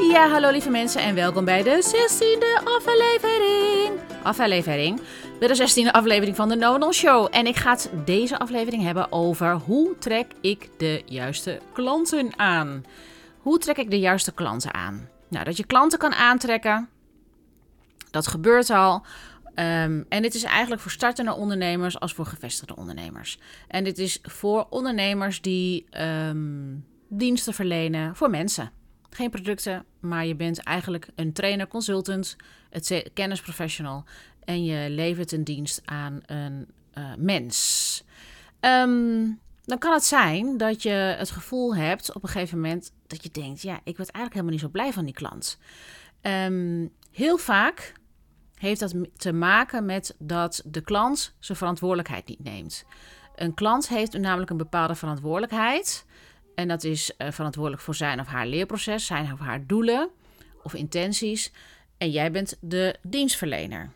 Ja, hallo lieve mensen en welkom bij de 16e aflevering. Aflevering. Bij de 16e aflevering van de Nodal Show. En ik ga het deze aflevering hebben over hoe trek ik de juiste klanten aan. Hoe trek ik de juiste klanten aan? Nou, dat je klanten kan aantrekken, dat gebeurt al. Um, en dit is eigenlijk voor startende ondernemers als voor gevestigde ondernemers. En dit is voor ondernemers die um, diensten verlenen voor mensen. Geen producten, maar je bent eigenlijk een trainer, consultant, het kennisprofessional. En je levert een dienst aan een uh, mens. Um, dan kan het zijn dat je het gevoel hebt op een gegeven moment dat je denkt: ja, ik word eigenlijk helemaal niet zo blij van die klant. Um, heel vaak heeft dat te maken met dat de klant zijn verantwoordelijkheid niet neemt. Een klant heeft namelijk een bepaalde verantwoordelijkheid. En dat is uh, verantwoordelijk voor zijn of haar leerproces, zijn of haar doelen of intenties. En jij bent de dienstverlener.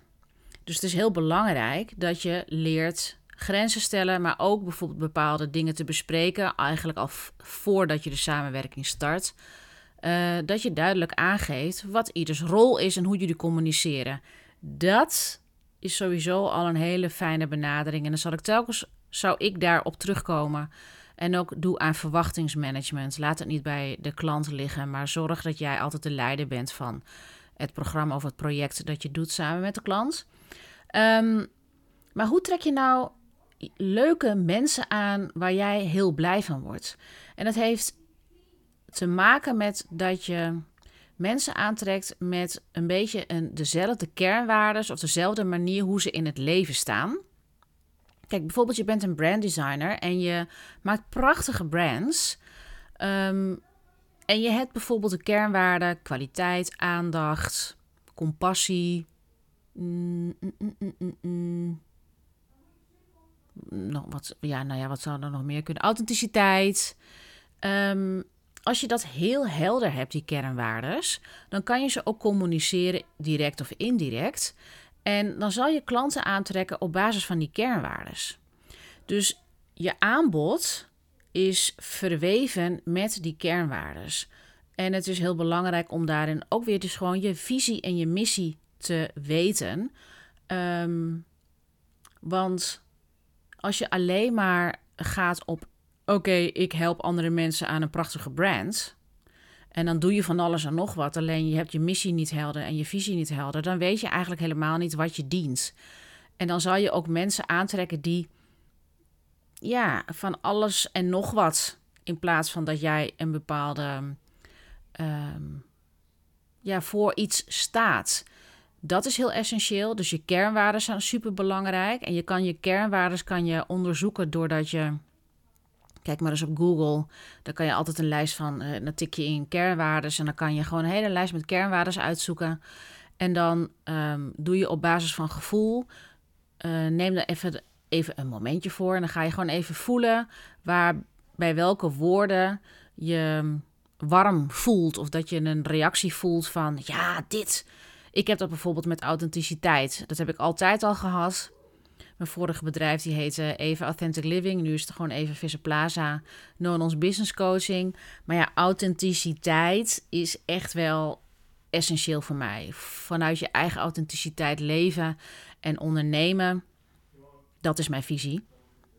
Dus het is heel belangrijk dat je leert grenzen stellen, maar ook bijvoorbeeld bepaalde dingen te bespreken, eigenlijk al voordat je de samenwerking start. Uh, dat je duidelijk aangeeft wat ieders rol is en hoe jullie communiceren. Dat is sowieso al een hele fijne benadering. En dan zal ik telkens zou ik daarop terugkomen. En ook doe aan verwachtingsmanagement. Laat het niet bij de klant liggen, maar zorg dat jij altijd de leider bent van het programma of het project dat je doet samen met de klant. Um, maar hoe trek je nou leuke mensen aan waar jij heel blij van wordt? En dat heeft te maken met dat je mensen aantrekt met een beetje een, dezelfde kernwaarden of dezelfde manier hoe ze in het leven staan. Kijk, bijvoorbeeld je bent een branddesigner en je maakt prachtige brands. Um, en je hebt bijvoorbeeld de kernwaarden kwaliteit, aandacht, compassie. Mm, mm, mm, nog wat, ja, nou ja, wat zou er nog meer kunnen? Authenticiteit. Um, als je dat heel helder hebt, die kernwaardes, dan kan je ze ook communiceren, direct of indirect. En dan zal je klanten aantrekken op basis van die kernwaardes. Dus je aanbod is verweven met die kernwaardes. En het is heel belangrijk om daarin ook weer dus gewoon je visie en je missie te weten. Um, want als je alleen maar gaat op oké, ik help andere mensen aan een prachtige brand. En dan doe je van alles en nog wat. Alleen je hebt je missie niet helder en je visie niet helder. Dan weet je eigenlijk helemaal niet wat je dient. En dan zal je ook mensen aantrekken die, ja, van alles en nog wat. In plaats van dat jij een bepaalde, um, ja, voor iets staat. Dat is heel essentieel. Dus je kernwaarden zijn super belangrijk. En je kan je kernwaarden kan je onderzoeken doordat je Kijk maar eens op Google. Daar kan je altijd een lijst van. Uh, dan tik je in kernwaarden. En dan kan je gewoon een hele lijst met kernwaarden uitzoeken. En dan um, doe je op basis van gevoel. Uh, neem daar even, even een momentje voor. En dan ga je gewoon even voelen. Waar, bij welke woorden je warm voelt. Of dat je een reactie voelt van. Ja, dit. Ik heb dat bijvoorbeeld met authenticiteit. Dat heb ik altijd al gehad. Mijn vorige bedrijf die heette even Authentic Living. Nu is het gewoon even Visse Plaza. Non-ons Business Coaching. Maar ja, authenticiteit is echt wel essentieel voor mij. Vanuit je eigen authenticiteit leven en ondernemen. Dat is mijn visie.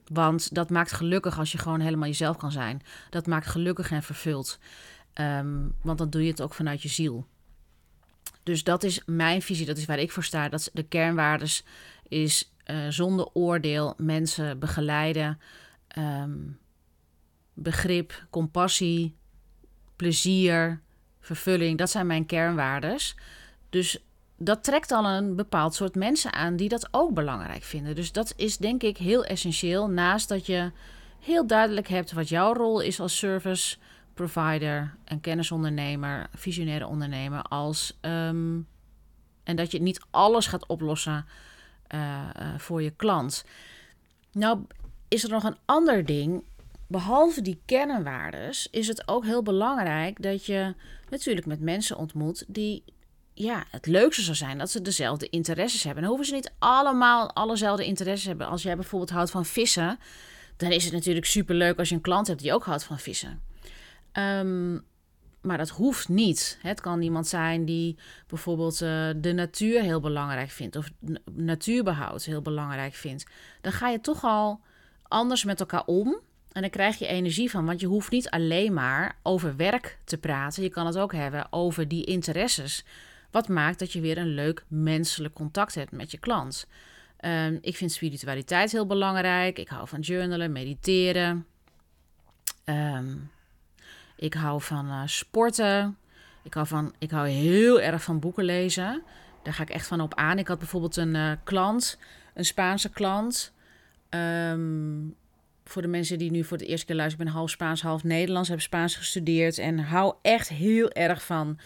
Want dat maakt gelukkig als je gewoon helemaal jezelf kan zijn. Dat maakt gelukkig en vervuld. Um, want dan doe je het ook vanuit je ziel. Dus dat is mijn visie, dat is waar ik voor sta. Dat de kernwaardes is uh, zonder oordeel mensen begeleiden. Um, begrip, compassie, plezier, vervulling, dat zijn mijn kernwaardes. Dus dat trekt al een bepaald soort mensen aan die dat ook belangrijk vinden. Dus dat is denk ik heel essentieel. Naast dat je heel duidelijk hebt wat jouw rol is als service provider en kennisondernemer, visionaire ondernemer, als um, en dat je niet alles gaat oplossen voor je klant. Nou, is er nog een ander ding. Behalve die kernwaardes is het ook heel belangrijk dat je natuurlijk met mensen ontmoet die ja, het leukste zou zijn dat ze dezelfde interesses hebben. Hoeven ze niet allemaal allezelfde interesses hebben. Als jij bijvoorbeeld houdt van vissen, dan is het natuurlijk super leuk als je een klant hebt die ook houdt van vissen. Um, maar dat hoeft niet. Het kan iemand zijn die bijvoorbeeld uh, de natuur heel belangrijk vindt of natuurbehoud heel belangrijk vindt. Dan ga je toch al anders met elkaar om en dan krijg je energie van, want je hoeft niet alleen maar over werk te praten. Je kan het ook hebben over die interesses. Wat maakt dat je weer een leuk menselijk contact hebt met je klant. Um, ik vind spiritualiteit heel belangrijk. Ik hou van journalen, mediteren. Um, ik hou van uh, sporten. Ik hou, van, ik hou heel erg van boeken lezen. Daar ga ik echt van op aan. Ik had bijvoorbeeld een uh, klant, een Spaanse klant. Um, voor de mensen die nu voor de eerste keer luisteren, ik ben half Spaans, half Nederlands, heb Spaans gestudeerd en hou echt heel erg van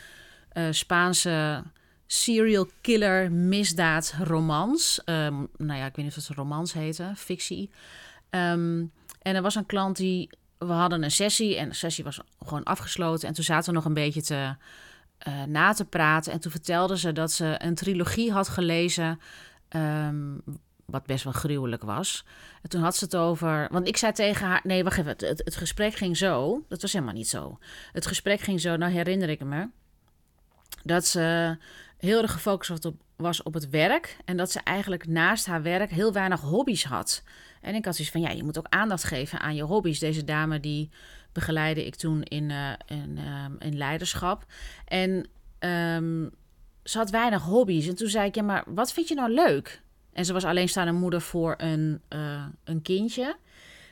uh, Spaanse serial killer misdaad romans. Um, nou ja, ik weet niet of het romans heette, fictie. Um, en er was een klant die, we hadden een sessie en de sessie was gewoon afgesloten en toen zaten we nog een beetje te, uh, na te praten en toen vertelde ze dat ze een trilogie had gelezen um, wat best wel gruwelijk was. En toen had ze het over. Want ik zei tegen haar. Nee, wacht even. Het, het, gesprek ging zo. Dat was helemaal niet zo. Het gesprek ging zo. Nou herinner ik me. Dat ze heel erg gefocust op, was op het werk. En dat ze eigenlijk naast haar werk heel weinig hobby's had. En ik had zoiets van: ja, je moet ook aandacht geven aan je hobby's. Deze dame die begeleide ik toen in, uh, in, uh, in leiderschap. En um, ze had weinig hobby's. En toen zei ik: ja, maar wat vind je nou leuk? En ze was alleenstaande moeder voor een, uh, een kindje.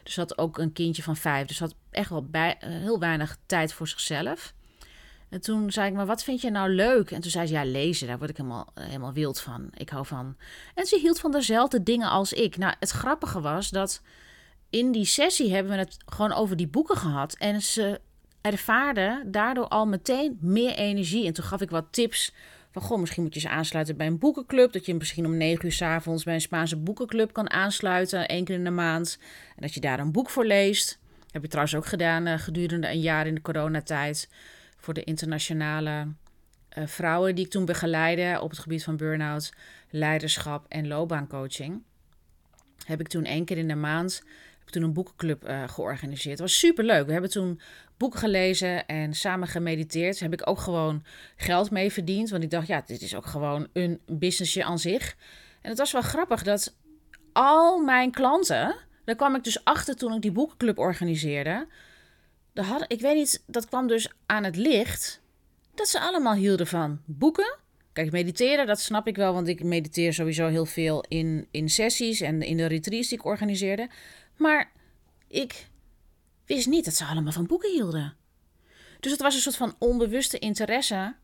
Dus ze had ook een kindje van vijf. Dus ze had echt wel bij, uh, heel weinig tijd voor zichzelf. En toen zei ik, maar wat vind je nou leuk? En toen zei ze, ja, lezen, daar word ik helemaal, helemaal wild van. Ik hou van. En ze hield van dezelfde dingen als ik. Nou, het grappige was dat in die sessie hebben we het gewoon over die boeken gehad. En ze ervaarde daardoor al meteen meer energie. En toen gaf ik wat tips van goh, misschien moet je ze aansluiten bij een boekenclub. Dat je misschien om negen uur s avonds bij een Spaanse boekenclub kan aansluiten, één keer in de maand. En dat je daar een boek voor leest. Heb je trouwens ook gedaan uh, gedurende een jaar in de coronatijd. Voor de internationale uh, vrouwen die ik toen begeleidde op het gebied van burn-out, leiderschap en loopbaancoaching. Heb ik toen één keer in de maand heb toen een boekenclub uh, georganiseerd. Het was super leuk. We hebben toen boeken gelezen en samen gemediteerd. Heb ik ook gewoon geld mee verdiend. Want ik dacht, ja, dit is ook gewoon een businessje aan zich. En het was wel grappig dat al mijn klanten, daar kwam ik dus achter toen ik die boekenclub organiseerde. Ik weet niet, dat kwam dus aan het licht dat ze allemaal hielden van boeken. Kijk, mediteren, dat snap ik wel, want ik mediteer sowieso heel veel in, in sessies en in de retreats die ik organiseerde. Maar ik wist niet dat ze allemaal van boeken hielden. Dus het was een soort van onbewuste interesse.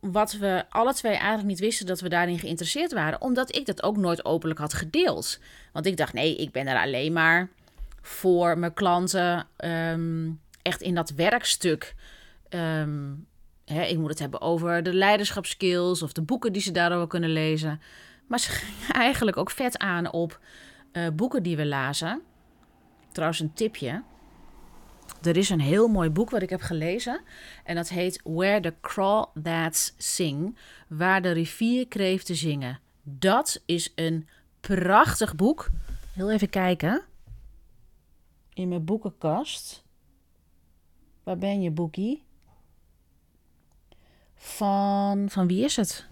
Wat we alle twee eigenlijk niet wisten dat we daarin geïnteresseerd waren. Omdat ik dat ook nooit openlijk had gedeeld. Want ik dacht, nee, ik ben er alleen maar voor mijn klanten. Um, echt in dat werkstuk. Um, hè, ik moet het hebben over de leiderschapskills of de boeken die ze daarover kunnen lezen. Maar ze gingen eigenlijk ook vet aan op uh, boeken die we lazen. Trouwens, een tipje. Er is een heel mooi boek wat ik heb gelezen. En dat heet Where the Crawdads Sing. Waar de rivierkreeften zingen. Dat is een prachtig boek. Heel even kijken. In mijn boekenkast. Waar ben je, boekie? Van, van wie is het?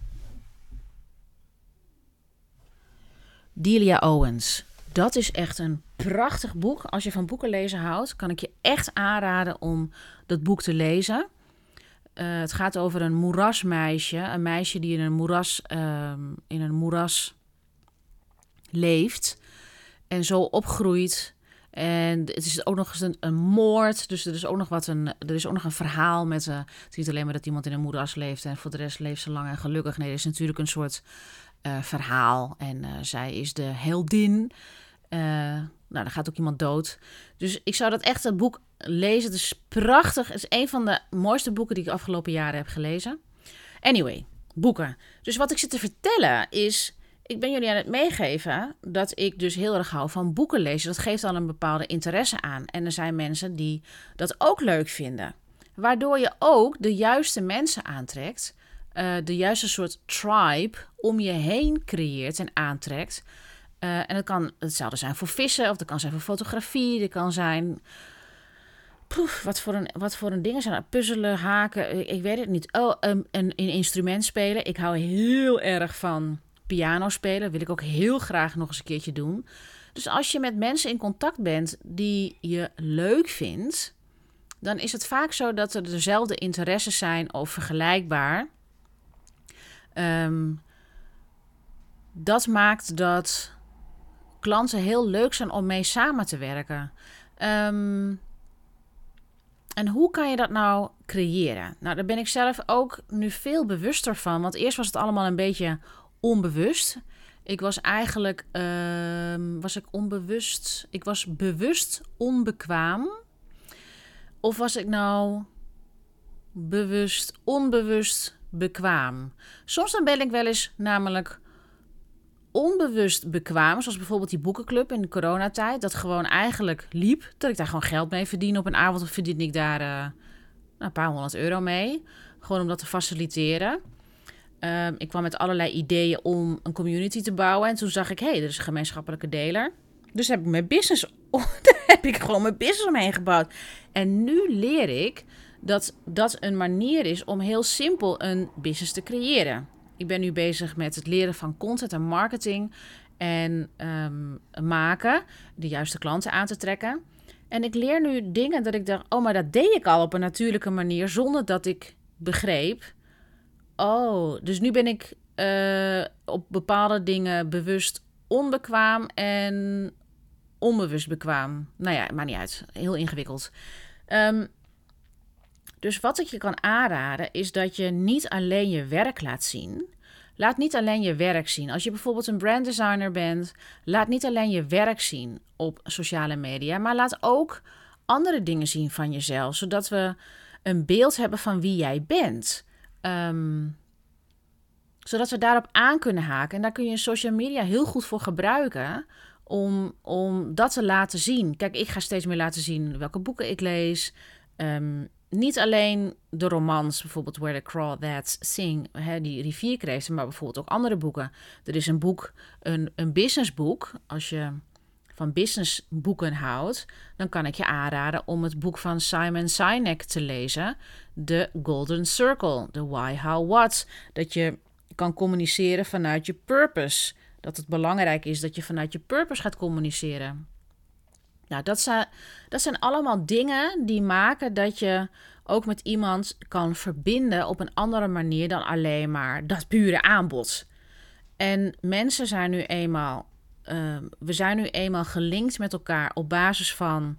Delia Owens. Dat is echt een prachtig boek. Als je van boeken lezen houdt, kan ik je echt aanraden om dat boek te lezen. Uh, het gaat over een moerasmeisje. Een meisje die in een moeras, uh, in een moeras leeft. En zo opgroeit. En het is ook nog eens een, moord. Dus er is ook nog wat een. Er is ook nog een verhaal met. Uh, het is niet alleen maar dat iemand in een moeras leeft. En voor de rest leeft ze lang en gelukkig. Nee, er is natuurlijk een soort uh, verhaal. En uh, zij is de heldin. Nou, dan gaat ook iemand dood. Dus ik zou dat echt, het boek lezen. Het is prachtig. Het is een van de mooiste boeken die ik de afgelopen jaren heb gelezen. Anyway, boeken. Dus wat ik zit te vertellen is... Ik ben jullie aan het meegeven dat ik dus heel erg hou van boeken lezen. Dat geeft al een bepaalde interesse aan. En er zijn mensen die dat ook leuk vinden. Waardoor je ook de juiste mensen aantrekt. Uh, de juiste soort tribe om je heen creëert en aantrekt. Uh, en het kan hetzelfde zijn voor vissen, of dat kan zijn voor fotografie, dat kan zijn Poef, wat, voor een, wat voor een dingen zijn dat? Puzzelen, haken, ik, weet het niet. Oh, een, een instrument spelen. Ik hou heel erg van piano spelen. Wil ik ook heel graag nog eens een keertje doen. Dus als je met mensen in contact bent die je leuk vindt, dan is het vaak zo dat er dezelfde interesses zijn of vergelijkbaar. Um, dat maakt dat klanten heel leuk zijn om mee samen te werken. Um, en hoe kan je dat nou creëren? Nou, daar ben ik zelf ook nu veel bewuster van. Want eerst was het allemaal een beetje onbewust. Ik was eigenlijk, uh, was ik onbewust, ik was bewust onbekwaam. Of was ik nou bewust, onbewust bekwaam? Soms dan ben ik wel eens namelijk onbewust bekwaam, zoals bijvoorbeeld die boekenclub in de coronatijd, dat gewoon eigenlijk liep, dat ik daar gewoon geld mee verdien. Op een avond verdien ik daar uh, nou, een paar honderd euro mee, gewoon om dat te faciliteren. Um, ik kwam met allerlei ideeën om een community te bouwen en toen zag ik, hé, hey, er is een gemeenschappelijke deler. Dus heb ik mijn business, daar heb ik gewoon mijn business omheen gebouwd. En nu leer ik dat dat een manier is om heel simpel een business te creëren. Ik ben nu bezig met het leren van content en marketing en um, maken, de juiste klanten aan te trekken. En ik leer nu dingen dat ik dacht, oh, maar dat deed ik al op een natuurlijke manier zonder dat ik begreep. Oh, dus nu ben ik uh, op bepaalde dingen bewust onbekwaam en onbewust bekwaam. Nou ja, maakt niet uit. Heel ingewikkeld. Um, dus wat ik je kan aanraden is dat je niet alleen je werk laat zien. Laat niet alleen je werk zien. Als je bijvoorbeeld een branddesigner bent, laat niet alleen je werk zien op sociale media, maar laat ook andere dingen zien van jezelf, zodat we een beeld hebben van wie jij bent. Um, zodat we daarop aan kunnen haken. En daar kun je social media heel goed voor gebruiken om, om dat te laten zien. Kijk, ik ga steeds meer laten zien welke boeken ik lees. Um, niet alleen de romans, bijvoorbeeld Where the Crawdads Sing, hè, die rivierkreeften, maar bijvoorbeeld ook andere boeken. Er is een boek, een, een businessboek. Als je van businessboeken houdt, dan kan ik je aanraden om het boek van Simon Sinek te lezen, The Golden Circle, The Why, How, What. Dat je kan communiceren vanuit je purpose. Dat het belangrijk is dat je vanuit je purpose gaat communiceren. Nou, dat zijn, dat zijn allemaal dingen die maken dat je ook met iemand kan verbinden op een andere manier dan alleen maar dat pure aanbod. En mensen zijn nu eenmaal, uh, we zijn nu eenmaal gelinkt met elkaar op basis van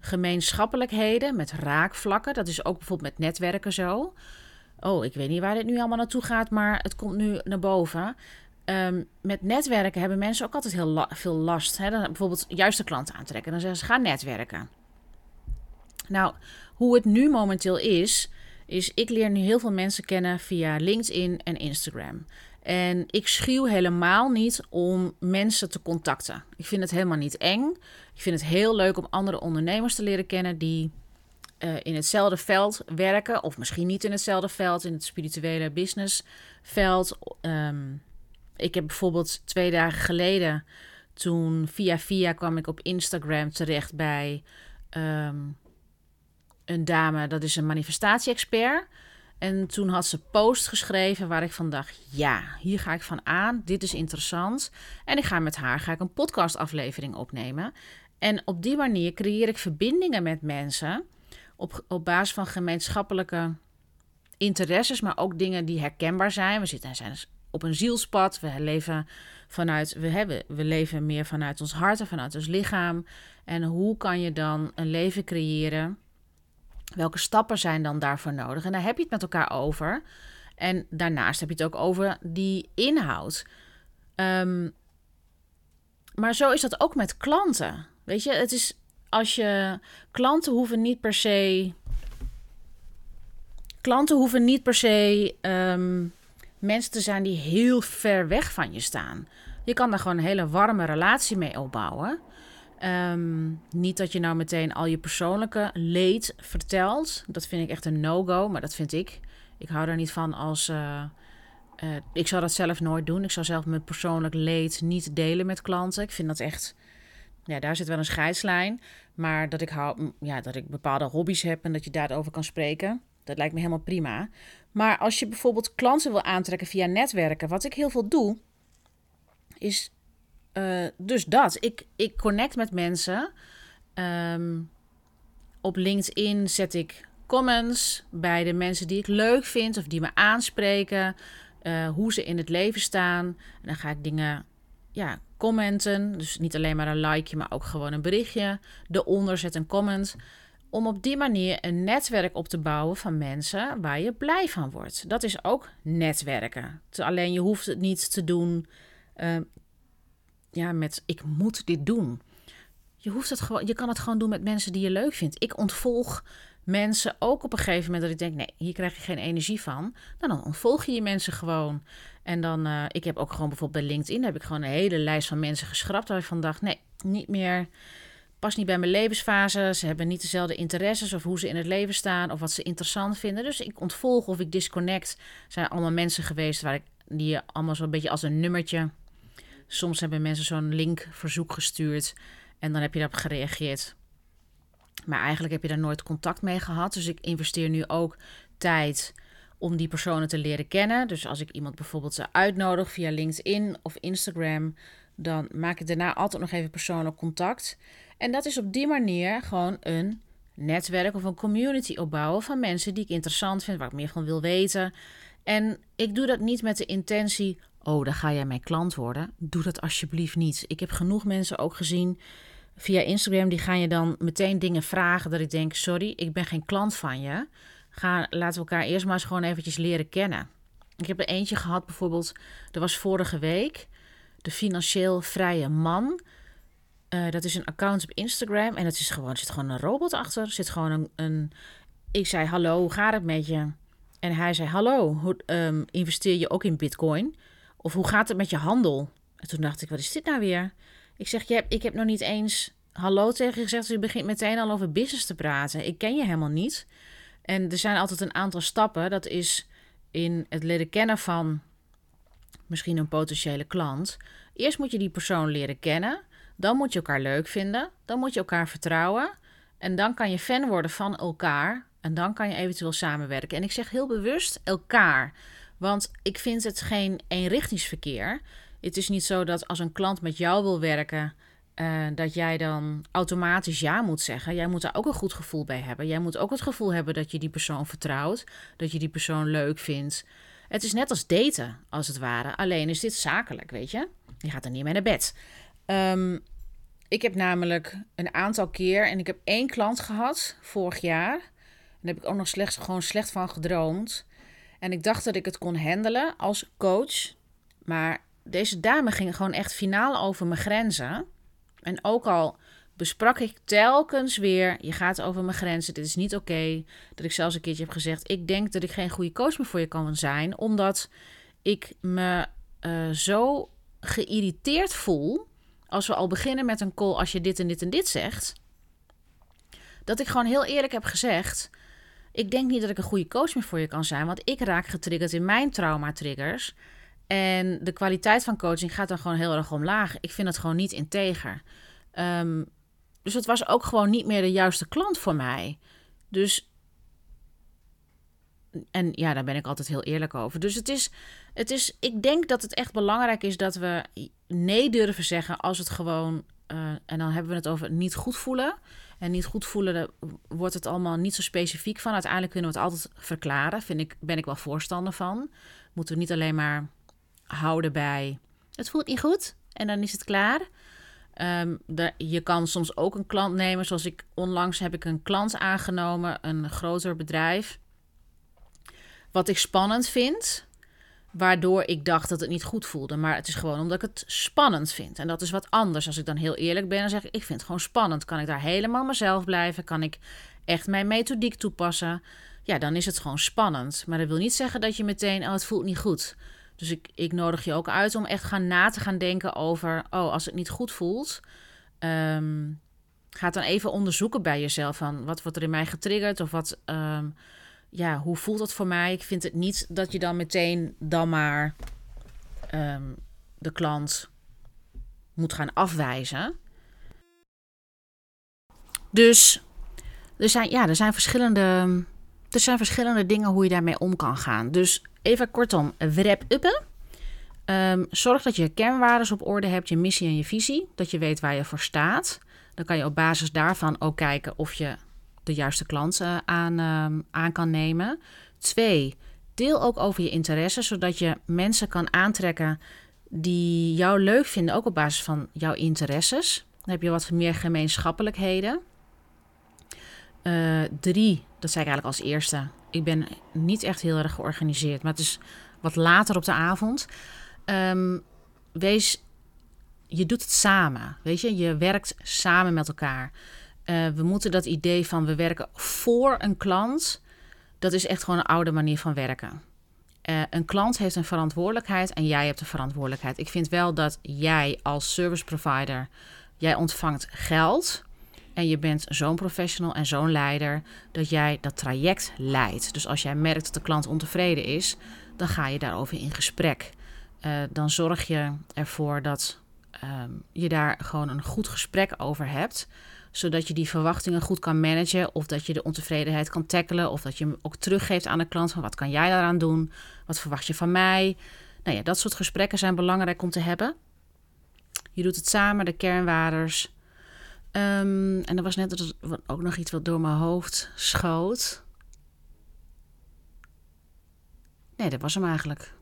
gemeenschappelijkheden met raakvlakken. Dat is ook bijvoorbeeld met netwerken zo. Oh, ik weet niet waar dit nu allemaal naartoe gaat, maar het komt nu naar boven. Um, met netwerken hebben mensen ook altijd heel veel last. Hè? Dan bijvoorbeeld juiste klanten aantrekken. Dan zeggen ze, ga netwerken. Nou, hoe het nu momenteel is, is ik leer nu heel veel mensen kennen via LinkedIn en Instagram. En ik schuw helemaal niet om mensen te contacten. Ik vind het helemaal niet eng. Ik vind het heel leuk om andere ondernemers te leren kennen die uh, in hetzelfde veld werken. Of misschien niet in hetzelfde veld, in het spirituele businessveld. Um, ik heb bijvoorbeeld twee dagen geleden, toen via via kwam ik op Instagram terecht bij um, een dame, dat is een manifestatie-expert. En toen had ze post geschreven waar ik van dacht: ja, hier ga ik van aan. Dit is interessant. En ik ga met haar ga ik een podcastaflevering opnemen. En op die manier creëer ik verbindingen met mensen op, op basis van gemeenschappelijke interesses, maar ook dingen die herkenbaar zijn. We zitten zijn op een zielspad. We leven vanuit, we hebben, we leven meer vanuit ons hart en vanuit ons lichaam. En hoe kan je dan een leven creëren? Welke stappen zijn dan daarvoor nodig? En daar heb je het met elkaar over. En daarnaast heb je het ook over die inhoud. Um, maar zo is dat ook met klanten. Weet je, het is als je klanten hoeven niet per se. Klanten hoeven niet per se um, mensen te zijn die heel ver weg van je staan. Je kan daar gewoon een hele warme relatie mee opbouwen. Um, niet dat je nou meteen al je persoonlijke leed vertelt. Dat vind ik echt een no-go, maar dat vind ik. Ik hou daar niet van als. Uh, uh, ik zou dat zelf nooit doen. Ik zou zelf mijn persoonlijk leed niet delen met klanten. Ik vind dat echt. Ja, daar zit wel een scheidslijn. Maar dat ik, hou, ja, dat ik bepaalde hobby's heb en dat je daarover kan spreken, dat lijkt me helemaal prima. Maar als je bijvoorbeeld klanten wil aantrekken via netwerken, wat ik heel veel doe, is uh, dus dat. Ik, ik connect met mensen. Um, op LinkedIn zet ik comments bij de mensen die ik leuk vind of die me aanspreken. Uh, hoe ze in het leven staan. En dan ga ik dingen ja, commenten. Dus niet alleen maar een likeje, maar ook gewoon een berichtje. Eronder zet een comment. Om op die manier een netwerk op te bouwen van mensen waar je blij van wordt. Dat is ook netwerken. Alleen je hoeft het niet te doen uh, ja, met ik moet dit doen. Je, hoeft het gewoon, je kan het gewoon doen met mensen die je leuk vindt. Ik ontvolg mensen ook op een gegeven moment dat ik denk: nee, hier krijg je geen energie van. Nou, dan ontvolg je je mensen gewoon. En dan, uh, ik heb ook gewoon bijvoorbeeld bij LinkedIn heb ik gewoon een hele lijst van mensen geschrapt waar ik van dacht: nee, niet meer. Past niet bij mijn levensfase. Ze hebben niet dezelfde interesses of hoe ze in het leven staan of wat ze interessant vinden. Dus ik ontvolg of ik disconnect. zijn allemaal mensen geweest waar ik die allemaal zo'n beetje als een nummertje Soms hebben mensen zo'n linkverzoek gestuurd en dan heb je daarop gereageerd. Maar eigenlijk heb je daar nooit contact mee gehad. Dus ik investeer nu ook tijd om die personen te leren kennen. Dus als ik iemand bijvoorbeeld uitnodig via LinkedIn of Instagram, dan maak ik daarna altijd nog even persoonlijk contact. En dat is op die manier gewoon een netwerk of een community opbouwen van mensen die ik interessant vind, waar ik meer van wil weten. En ik doe dat niet met de intentie oh, dan ga jij mijn klant worden. Doe dat alsjeblieft niet. Ik heb genoeg mensen ook gezien via Instagram, die gaan je dan meteen dingen vragen dat ik denk, sorry, ik ben geen klant van je. Ga, laten we elkaar eerst maar eens gewoon eventjes leren kennen. Ik heb er eentje gehad bijvoorbeeld, dat was vorige week, de financieel vrije man. Uh, dat is een account op Instagram en het is gewoon, er zit gewoon een robot achter. Er zit gewoon een, een ik zei, hallo, hoe gaat het met je? En hij zei, hallo, hoe, um, investeer je ook in bitcoin? Of hoe gaat het met je handel? En toen dacht ik, wat is dit nou weer? Ik zeg, je ik heb nog niet eens hallo tegen je gezegd. Dus je begint meteen al over business te praten. Ik ken je helemaal niet. En er zijn altijd een aantal stappen. Dat is in het leren kennen van misschien een potentiële klant. Eerst moet je die persoon leren kennen. Dan moet je elkaar leuk vinden. Dan moet je elkaar vertrouwen. En dan kan je fan worden van elkaar. En dan kan je eventueel samenwerken. En ik zeg heel bewust elkaar. Want ik vind het geen eenrichtingsverkeer. Het is niet zo dat als een klant met jou wil werken, uh, dat jij dan automatisch ja moet zeggen. Jij moet daar ook een goed gevoel bij hebben. Jij moet ook het gevoel hebben dat je die persoon vertrouwt, dat je die persoon leuk vindt. Het is net als daten, als het ware. Alleen is dit zakelijk, weet je? Je gaat er niet mee naar bed. Um, ik heb namelijk een aantal keer, en ik heb één klant gehad vorig jaar. Daar heb ik ook nog slechts, gewoon slecht van gedroomd. En ik dacht dat ik het kon handelen als coach. Maar deze dame ging gewoon echt finaal over mijn grenzen. En ook al besprak ik telkens weer: je gaat over mijn grenzen, dit is niet oké. Dat ik zelfs een keertje heb gezegd: ik denk dat ik geen goede coach meer voor je kan zijn, omdat ik me uh, zo geïrriteerd voel als we al beginnen met een call als je dit en dit en dit zegt. Dat ik gewoon heel eerlijk heb gezegd: ik denk niet dat ik een goede coach meer voor je kan zijn, want ik raak getriggerd in mijn trauma-triggers. En de kwaliteit van coaching gaat dan gewoon heel erg omlaag. Ik vind het gewoon niet integer. Um, dus het was ook gewoon niet meer de juiste klant voor mij. Dus. En ja, daar ben ik altijd heel eerlijk over. Dus het is, het is. Ik denk dat het echt belangrijk is dat we nee durven zeggen als het gewoon. Uh, en dan hebben we het over niet goed voelen. En niet goed voelen, wordt het allemaal niet zo specifiek van. Uiteindelijk kunnen we het altijd verklaren. Vind ik, ben ik wel voorstander van. Moeten we niet alleen maar houden bij. Het voelt niet goed en dan is het klaar. De, je kan soms ook een klant nemen. Zoals ik onlangs heb ik een klant aangenomen, een groter bedrijf. Wat ik spannend vind waardoor ik dacht dat het niet goed voelde. Maar het is gewoon omdat ik het spannend vind. En dat is wat anders. Als ik dan heel eerlijk ben en zeg ik, vind het gewoon spannend. Kan ik daar helemaal mezelf blijven? Kan ik echt mijn methodiek toepassen? Ja, dan is het gewoon spannend. Maar dat wil niet zeggen dat je meteen, oh, het voelt niet goed. Dus ik, ik nodig je ook uit om echt gaan na te gaan denken over, oh, als het niet goed voelt, um, ga dan even onderzoeken bij jezelf van wat wordt er in mij getriggerd of wat, um, ja, hoe voelt dat voor mij? Ik vind het niet dat je dan meteen dan maar um, de klant moet gaan afwijzen. Dus er zijn, ja, er zijn verschillende, er zijn verschillende dingen hoe je daarmee om kan gaan. Dus even kortom, wrap-uppen. Ehm, zorg dat je kernwaarden op orde hebt, je missie en je visie. Dat je weet waar je voor staat. Dan kan je op basis daarvan ook kijken of je de juiste klanten aan, ehm, aan kan nemen. Twee, deel ook over je interesse, zodat je mensen kan aantrekken die jou leuk vinden, ook op basis van jouw interesses. Dan heb je wat meer gemeenschappelijkheden. Uh, drie, dat zei ik eigenlijk als eerste. Ik ben niet echt heel erg georganiseerd, maar het is wat later op de avond. Um, wees, je doet het samen. Weet je, je werkt samen met elkaar. Uh, we moeten dat idee van we werken voor een klant, dat is echt gewoon een oude manier van werken. Uh, een klant heeft een verantwoordelijkheid en jij hebt een verantwoordelijkheid. Ik vind wel dat jij als service provider, jij ontvangt geld en je bent zo'n professional en zo'n leider dat jij dat traject leidt. Dus als jij merkt dat de klant ontevreden is, dan ga je daarover in gesprek. Uh, dan zorg je ervoor dat um, je daar gewoon een goed gesprek over hebt zodat je die verwachtingen goed kan managen. Of dat je de ontevredenheid kan tackelen. Of dat je hem ook teruggeeft aan de klant. Van wat kan jij daaraan doen? Wat verwacht je van mij? Nou ja, dat soort gesprekken zijn belangrijk om te hebben. Je doet het samen, de kernwaarders. Um, en er was net ook nog iets wat door mijn hoofd schoot. Nee, dat was hem eigenlijk.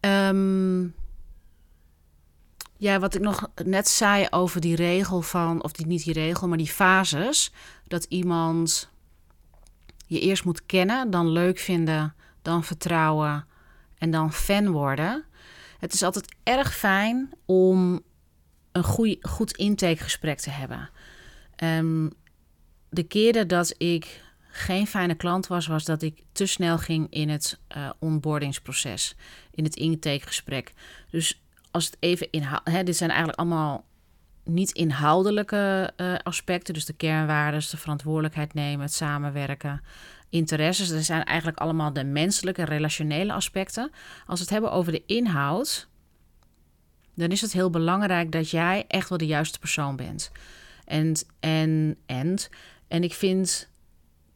Um, ja, wat ik nog net zei over die regel van, of die, niet die regel, maar die fases. Dat iemand je eerst moet kennen, dan leuk vinden, dan vertrouwen en dan fan worden. Het is altijd erg fijn om een goeie, goed intakegesprek te hebben. Um, de keren dat ik geen fijne klant was, was dat ik te snel ging in het uh, onboardingsproces, in het intakegesprek. Dus als het even inhoud, dit zijn eigenlijk allemaal niet inhoudelijke uh, aspecten, dus de kernwaarden, de verantwoordelijkheid nemen, het samenwerken, interesses. Dat zijn eigenlijk allemaal de menselijke, relationele aspecten. Als we het hebben over de inhoud, dan is het heel belangrijk dat jij echt wel de juiste persoon bent. En, en, en, en ik vind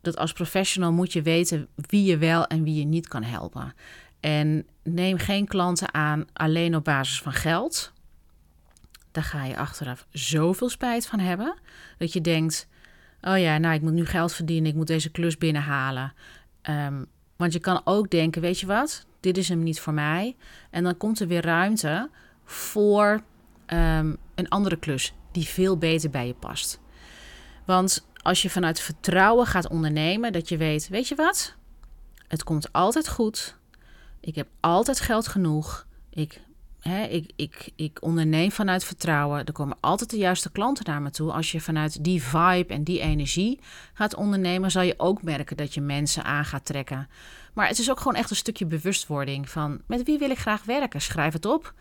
dat als professional moet je weten wie je wel en wie je niet kan helpen. En neem geen klanten aan alleen op basis van geld. Daar ga je achteraf zoveel spijt van hebben. Dat je denkt: oh ja, nou, ik moet nu geld verdienen, ik moet deze klus binnenhalen. Um, want je kan ook denken: weet je wat, dit is hem niet voor mij. En dan komt er weer ruimte voor um, een andere klus die veel beter bij je past. Want als je vanuit vertrouwen gaat ondernemen, dat je weet: weet je wat, het komt altijd goed. Ik heb altijd geld genoeg. Ik, hè, ik, ik, ik onderneem vanuit vertrouwen. Er komen altijd de juiste klanten naar me toe. Als je vanuit die vibe en die energie gaat ondernemen, zal je ook merken dat je mensen aan gaat trekken. Maar het is ook gewoon echt een stukje bewustwording van met wie wil ik graag werken? Schrijf het op.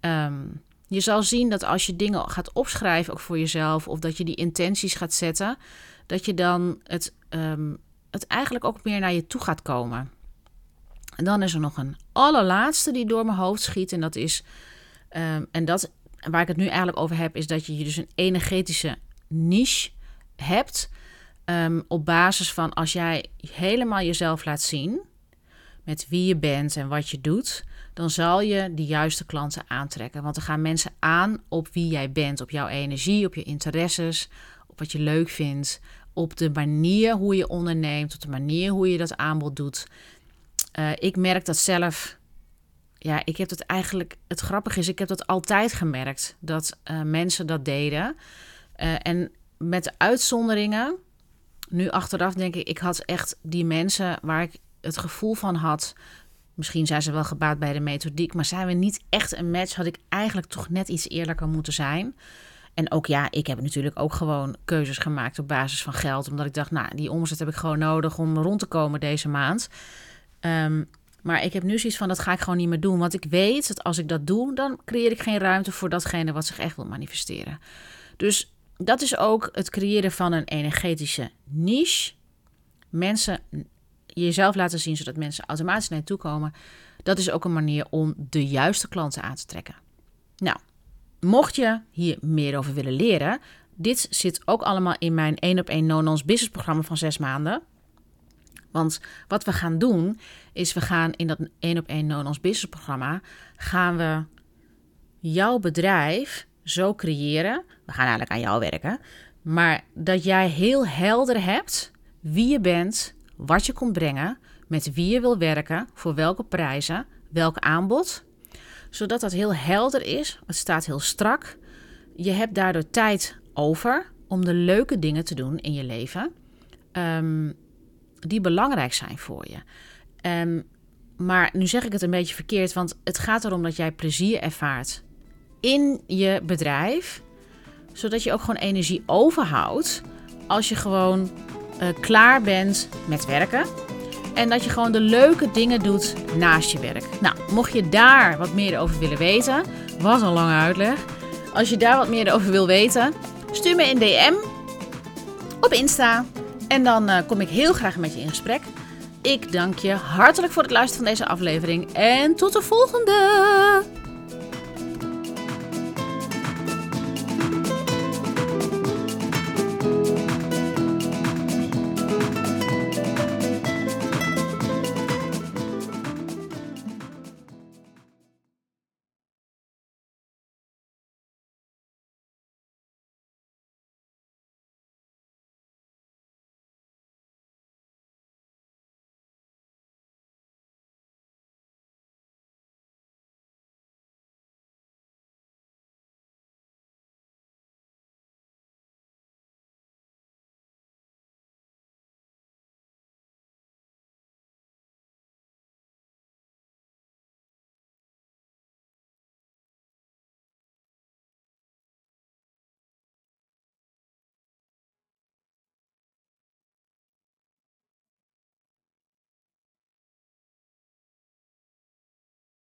Ehm, je zal zien dat als je dingen gaat opschrijven, ook voor jezelf, of dat je die intenties gaat zetten, dat je dan het, um, het eigenlijk ook meer naar je toe gaat komen. En dan is er nog een allerlaatste die door mijn hoofd schiet. En dat is, um, en dat waar ik het nu eigenlijk over heb, is dat je dus een energetische niche hebt. Um, op basis van als jij helemaal jezelf laat zien met wie je bent en wat je doet, dan zal je de juiste klanten aantrekken. Want er gaan mensen aan op wie jij bent, op jouw energie, op je interesses, op wat je leuk vindt, op de manier hoe je onderneemt, op de manier hoe je dat aanbod doet. Uh, ik merk dat zelf. Ja, ik heb dat eigenlijk. Het grappige is, ik heb dat altijd gemerkt dat uh, mensen dat deden. Uh, en met de uitzonderingen. Nu achteraf denk ik, ik had echt die mensen waar ik het gevoel van had. Misschien zijn ze wel gebaat bij de methodiek, maar zijn we niet echt een match? Had ik eigenlijk toch net iets eerlijker moeten zijn. En ook ja, ik heb natuurlijk ook gewoon keuzes gemaakt op basis van geld. Omdat ik dacht, nou, die omzet heb ik gewoon nodig om rond te komen deze maand. Um, maar ik heb nu zoiets van, dat ga ik gewoon niet meer doen. Want ik weet dat als ik dat doe, dan creëer ik geen ruimte voor datgene wat zich echt wil manifesteren. Dus dat is ook het creëren van een energetische niche. Mensen jezelf laten zien, zodat mensen automatisch naar je toe komen. Dat is ook een manier om de juiste klanten aan te trekken. Nou, mocht je hier meer over willen leren, Dit zit ook allemaal in mijn 1 op 1 no-nonsense business programma van zes maanden. Want wat we gaan doen, is we gaan in dat 1 op 1 no-nonsense business programma, gaan we jouw bedrijf zo creëren. We gaan eigenlijk aan jou werken. Maar dat jij heel helder hebt wie je bent, wat je komt brengen, met wie je wil werken, voor welke prijzen, welk aanbod. Zodat dat heel helder is. Het staat heel strak. Je hebt daardoor tijd over om de leuke dingen te doen in je leven. Um, die belangrijk zijn voor je. Um, maar nu zeg ik het een beetje verkeerd, want het gaat erom dat jij plezier ervaart in je bedrijf, zodat je ook gewoon energie overhoudt als je gewoon uh, klaar bent met werken. En dat je gewoon de leuke dingen doet naast je werk. Nou, mocht je daar wat meer over willen weten, was een lange uitleg. Als je daar wat meer over wil weten, stuur me een DM op Insta. En dan uh, kom ik heel graag met je in gesprek. Ik dank je hartelijk voor het luisteren van deze aflevering en tot de volgende!